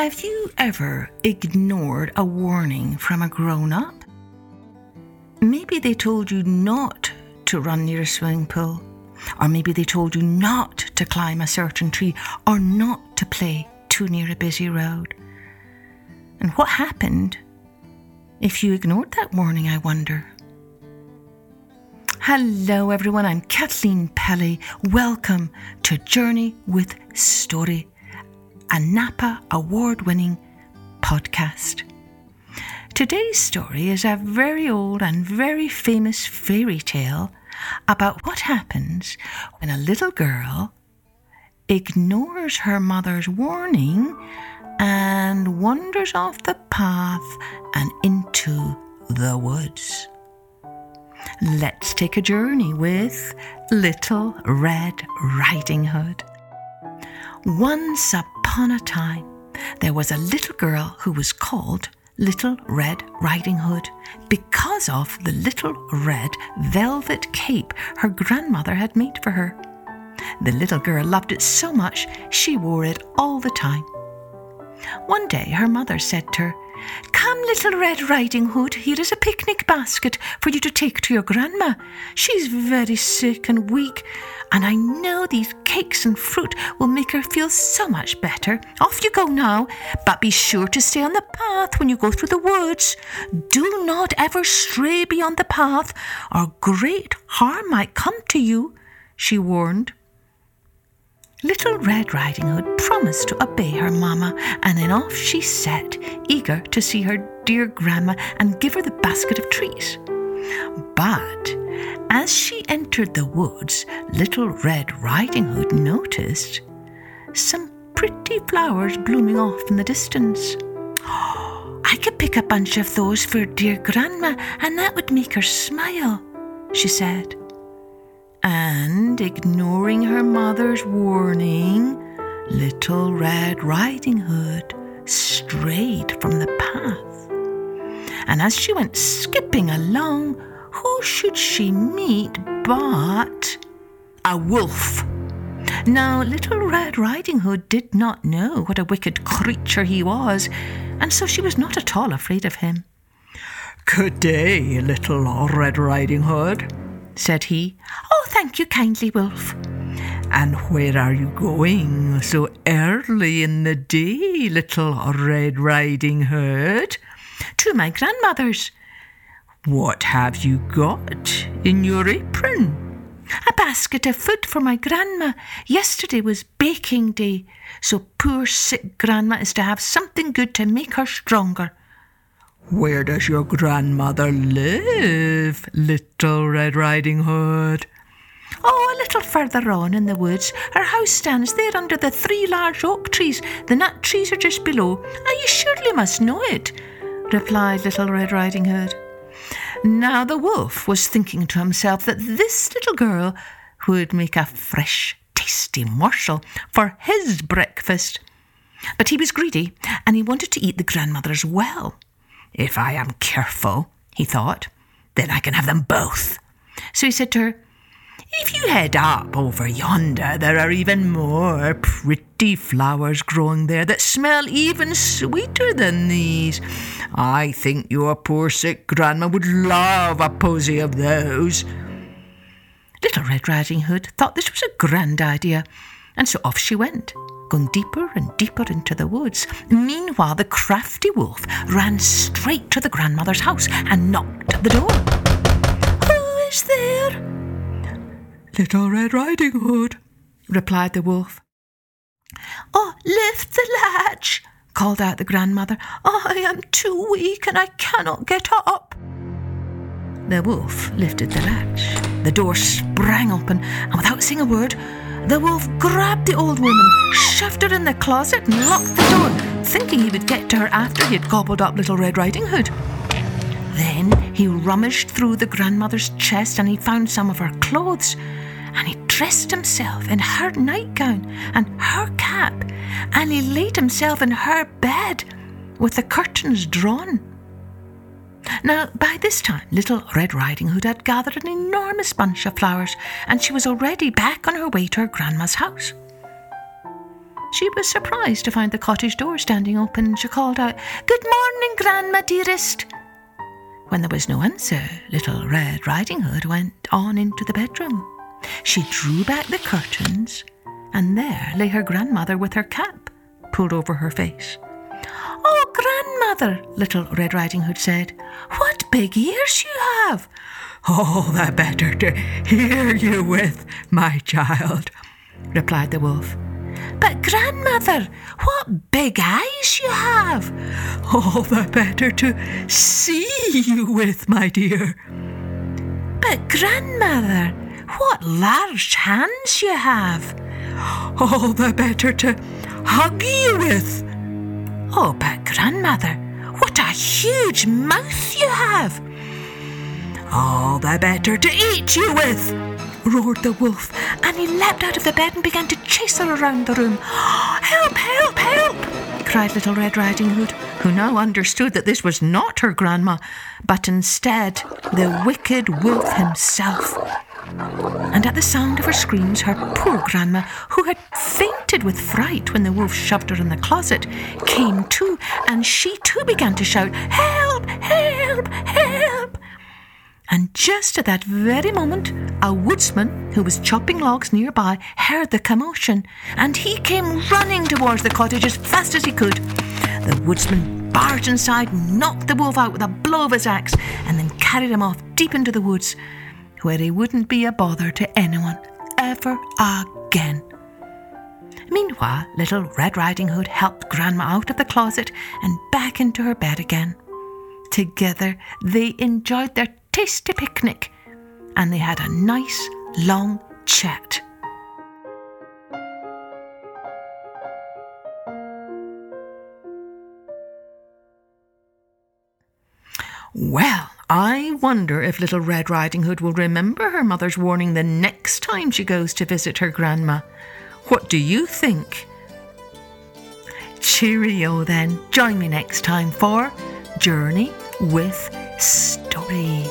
Have you ever ignored a warning from a grown up? Maybe they told you not to run near a swimming pool, or maybe they told you not to climb a certain tree, or not to play too near a busy road. And what happened if you ignored that warning, I wonder? Hello, everyone. I'm Kathleen Pelley. Welcome to Journey with Story, a NAPPA award winning podcast. Today's story is a very old and very famous fairy tale about what happens when a little girl ignores her mother's warning and wanders off the path and into the woods. Let's take a journey with Little Red Riding Hood. Once upon a time, there was a little girl who was called Little Red Riding Hood because of the little red velvet cape her grandmother had made for her. The little girl loved it so much she wore it all the time. One day her mother said to her, Come, little Red Riding Hood, here is a picnic basket for you to take to your grandma. She's very sick and weak, and I know these cakes and fruit will make her feel so much better. Off you go now, but be sure to stay on the path when you go through the woods. Do not ever stray beyond the path, or great harm might come to you, she warned. Little Red Riding Hood promised to obey her mamma, and then off she set, eager to see her dear grandma and give her the basket of treats. But as she entered the woods, Little Red Riding Hood noticed some pretty flowers blooming off in the distance. I could pick a bunch of those for dear grandma, and that would make her smile, she said. And ignoring her mother's warning, Little Red Riding Hood strayed from the path. And as she went skipping along, who should she meet but a wolf? Now, Little Red Riding Hood did not know what a wicked creature he was, and so she was not at all afraid of him. Good day, Little Red Riding Hood, said he. Thank you kindly, Wolf. And where are you going so early in the day, Little Red Riding Hood? To my grandmother's. What have you got in your apron? A basket of food for my grandma. Yesterday was baking day, so poor sick grandma is to have something good to make her stronger. Where does your grandmother live, Little Red Riding Hood? Oh, a little further on in the woods. Her house stands there under the three large oak trees. The nut trees are just below. Ah, you surely must know it, replied Little Red Riding Hood. Now the wolf was thinking to himself that this little girl would make a fresh, tasty morsel for his breakfast. But he was greedy, and he wanted to eat the grandmother as well. If I am careful, he thought, then I can have them both. So he said to her, If you head up over yonder, there are even more pretty flowers growing there that smell even sweeter than these. I think your poor sick grandma would love a posy of those. Little Red Riding Hood thought this was a grand idea, and so off she went going deeper and deeper into the woods. Meanwhile, the crafty wolf ran straight to the grandmother's house and knocked at the door. Who is there? Little Red Riding Hood, replied the wolf. Oh, lift the latch, called out the grandmother. I am too weak and I cannot get up. The wolf lifted the latch. The door sprang open, and without saying a word, the wolf grabbed the old woman, shoved her in the closet, and locked the door, thinking he would get to her after he had gobbled up Little Red Riding Hood. Then he rummaged through the grandmother's chest and he found some of her clothes, and he dressed himself in her nightgown and her cap, and he laid himself in her bed with the curtains drawn. Now, by this time, Little Red Riding Hood had gathered an enormous bunch of flowers, and she was already back on her way to her grandma's house. She was surprised to find the cottage door standing open. And she called out, Good morning, Grandma dearest. When there was no answer, Little Red Riding Hood went on into the bedroom. She drew back the curtains, and there lay her grandmother with her cap pulled over her face. Oh, grandmother, Little Red Riding Hood said, what big ears you have! Oh, All the better to hear you with, my child, replied the wolf. But, grandmother, what big eyes you have! All the better to see you with, my dear. But, grandmother, what large hands you have! All the better to hug you with. Oh, but, grandmother, what a huge mouth you have! All the better to eat you with, roared the wolf, and he leapt out of the bed and began to chase her around the room. Help, help, help! cried Little Red Riding Hood, who now understood that this was not her grandma, but instead the wicked wolf himself. And at the sound of her screams, her poor grandma, who had fainted with fright when the wolf shoved her in the closet, came to, and she too began to shout, Help! Help! Help! And just at that very moment, a woodsman who was chopping logs nearby heard the commotion, and he came running towards the cottage as fast as he could. The woodsman barged inside, knocked the wolf out with a blow of his axe, and then carried him off deep into the woods, where he wouldn't be a bother to anyone ever again. Meanwhile, little Red Riding Hood helped Grandma out of the closet and back into her bed again. Together, they enjoyed their tasty picnic and they had a nice long chat. Well, I wonder if little Red Riding Hood will remember her mother's warning the next time she goes to visit her grandma. What do you think? Cheerio then. Join me next time for Journey with Story.